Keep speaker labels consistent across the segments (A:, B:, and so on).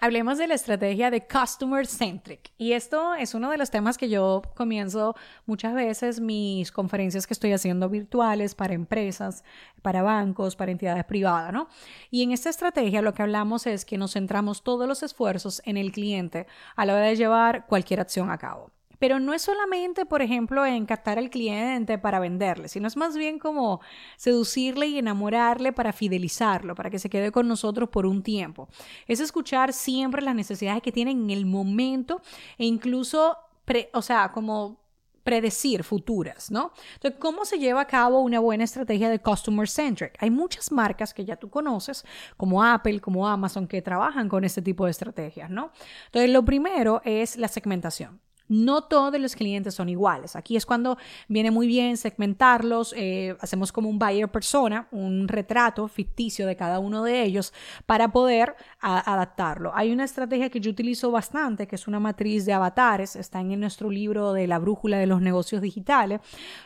A: Hablemos de la estrategia de Customer Centric. Y esto es uno de los temas que yo comienzo muchas veces mis conferencias que estoy haciendo virtuales para empresas, para bancos, para entidades privadas, ¿no? Y en esta estrategia lo que hablamos es que nos centramos todos los esfuerzos en el cliente a la hora de llevar cualquier acción a cabo. Pero no es solamente, por ejemplo, en captar al cliente para venderle, sino es más bien como seducirle y enamorarle para fidelizarlo, para que se quede con nosotros por un tiempo. Es escuchar siempre las necesidades que tienen en el momento e incluso, o sea, como predecir futuras, ¿no? Entonces, ¿cómo se lleva a cabo una buena estrategia de customer centric? Hay muchas marcas que ya tú conoces, como Apple, como Amazon, que trabajan con este tipo de estrategias, ¿no? Entonces, lo primero es la segmentación. No todos los clientes son iguales. Aquí es cuando viene muy bien segmentarlos, eh, hacemos como un buyer persona, un retrato ficticio de cada uno de ellos para poder adaptarlo. Hay una estrategia que yo utilizo bastante, que es una matriz de avatares, está en nuestro libro de la brújula de los negocios digitales,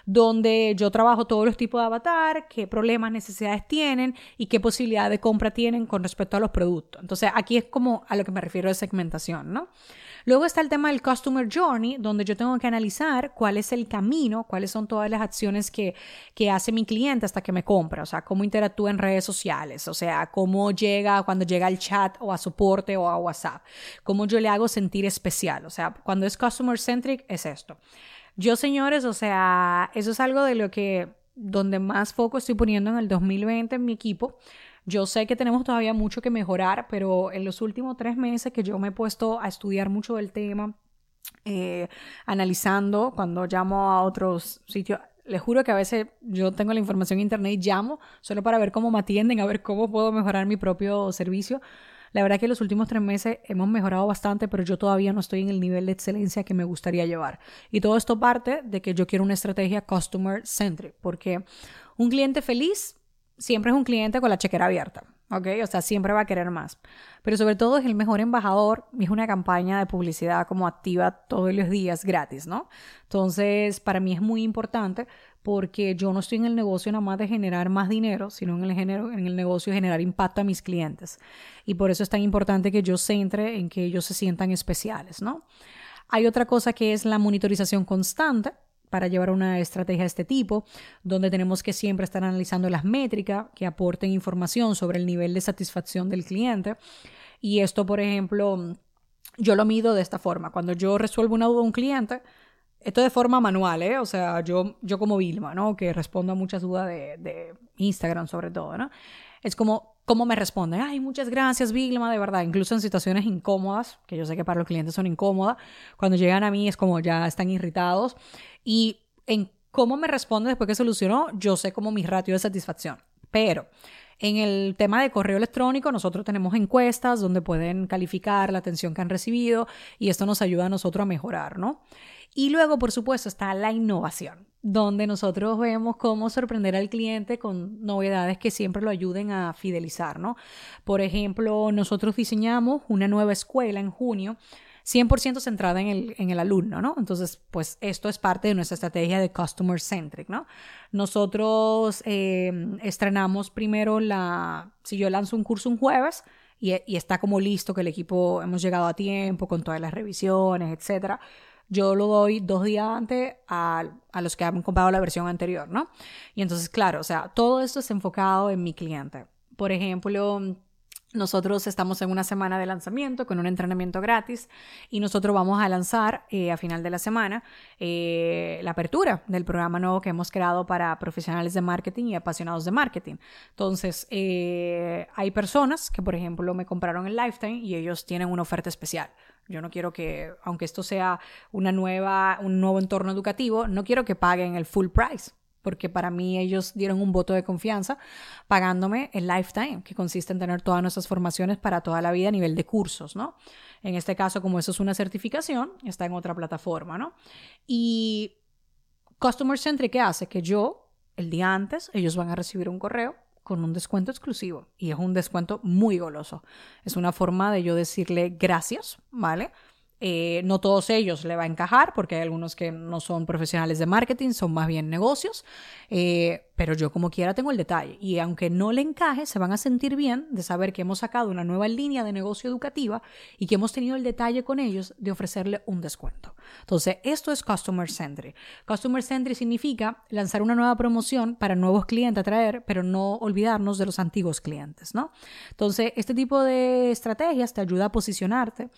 A: donde yo trabajo todos los tipos de avatar, qué problemas, necesidades tienen y qué posibilidad de compra tienen con respecto a los productos. Entonces, aquí es como a lo que me refiero de segmentación, ¿no? Luego está el tema del Customer Journey, donde yo tengo que analizar cuál es el camino, cuáles son todas las acciones que, que hace mi cliente hasta que me compra, o sea, cómo interactúa en redes sociales, o sea, cómo llega cuando llega al chat o a soporte o a WhatsApp, cómo yo le hago sentir especial, o sea, cuando es Customer Centric es esto. Yo, señores, o sea, eso es algo de lo que, donde más foco estoy poniendo en el 2020 en mi equipo yo sé que tenemos todavía mucho que mejorar, pero en los últimos tres meses que yo me he puesto a estudiar mucho del tema, eh, analizando cuando llamo a otros sitios, les juro que a veces yo tengo la información en internet y llamo solo para ver cómo me atienden, a ver cómo puedo mejorar mi propio servicio. La verdad que en los últimos tres meses hemos mejorado bastante, pero yo todavía no estoy en el nivel de excelencia que me gustaría llevar. Y todo esto parte de que yo quiero una estrategia customer centric, porque un cliente feliz siempre es un cliente con la chequera abierta, ¿ok? O sea, siempre va a querer más. Pero sobre todo es el mejor embajador y es una campaña de publicidad como activa todos los días gratis, ¿no? Entonces, para mí es muy importante porque yo no estoy en el negocio nada más de generar más dinero, sino en el, en el negocio generar impacto a mis clientes. Y por eso es tan importante que yo centre en que ellos se sientan especiales, ¿no? Hay otra cosa que es la monitorización constante para llevar una estrategia de este tipo, donde tenemos que siempre estar analizando las métricas que aporten información sobre el nivel de satisfacción del cliente. Y esto, por ejemplo, yo lo mido de esta forma. Cuando yo resuelvo una duda de un cliente, esto de forma manual, ¿eh? O sea, yo, yo como Vilma, ¿no? Que respondo a muchas dudas de, de Instagram sobre todo, ¿no? Es como, ¿cómo me responden? Ay, muchas gracias, Vilma, de verdad. Incluso en situaciones incómodas, que yo sé que para los clientes son incómodas, cuando llegan a mí es como ya están irritados. Y en cómo me responde después que solucionó, yo sé como mi ratio de satisfacción. Pero en el tema de correo electrónico, nosotros tenemos encuestas donde pueden calificar la atención que han recibido y esto nos ayuda a nosotros a mejorar, ¿no? Y luego, por supuesto, está la innovación, donde nosotros vemos cómo sorprender al cliente con novedades que siempre lo ayuden a fidelizar, ¿no? Por ejemplo, nosotros diseñamos una nueva escuela en junio 100% centrada en el, en el alumno, ¿no? Entonces, pues esto es parte de nuestra estrategia de customer centric, ¿no? Nosotros eh, estrenamos primero la, si yo lanzo un curso un jueves y, y, está como listo, que el equipo hemos llegado a tiempo con todas las revisiones, etcétera, yo lo doy dos días antes a, a los que han comprado la versión anterior, ¿no? Y entonces, claro, o sea, todo esto es enfocado en mi cliente. Por ejemplo, nosotros estamos en una semana de lanzamiento con un entrenamiento gratis y nosotros vamos a lanzar eh, a final de la semana eh, la apertura del programa nuevo que hemos creado para profesionales de marketing y apasionados de marketing. Entonces, eh, hay personas que, por ejemplo, me compraron el Lifetime y ellos tienen una oferta especial. Yo no quiero que, aunque esto sea una nueva, un nuevo entorno educativo, no quiero que paguen el full price porque para mí ellos dieron un voto de confianza pagándome el lifetime, que consiste en tener todas nuestras formaciones para toda la vida a nivel de cursos, ¿no? En este caso, como eso es una certificación, está en otra plataforma, ¿no? Y Customer Centric, ¿qué hace? Que yo el día antes ellos van a recibir un correo con un descuento exclusivo y es un descuento muy goloso. Es una forma de yo decirle gracias, ¿vale? Eh, no todos ellos le va a encajar porque hay algunos que no son profesionales de marketing, son más bien negocios, eh, pero yo como quiera tengo el detalle y aunque no le encaje, se van a sentir bien de saber que hemos sacado una nueva línea de negocio educativa y que hemos tenido el detalle con ellos de ofrecerle un descuento. Entonces, esto es Customer Centric. Customer Centric significa lanzar una nueva promoción para nuevos clientes a traer, pero no olvidarnos de los antiguos clientes, ¿no? Entonces, este tipo de estrategias te ayuda a posicionarte,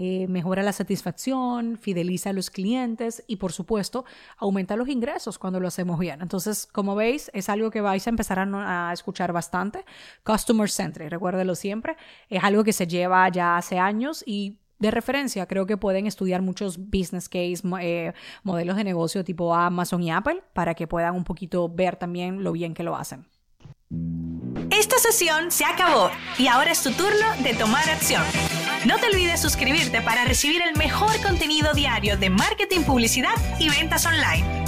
A: eh, mejora la satisfacción, fideliza a los clientes y, por supuesto, aumenta los ingresos cuando lo hacemos bien. Entonces, como veis, es algo que vais a empezar a, escuchar bastante. Customer Centric, recuérdelo siempre, es algo que se lleva ya hace años y de referencia, creo que pueden estudiar muchos business case, eh, modelos de negocio tipo Amazon y Apple para que puedan un poquito ver también lo bien que lo hacen.
B: Esta sesión se acabó y ahora es tu turno de tomar acción. No te olvides suscribirte para recibir el mejor contenido diario de marketing, publicidad y ventas online.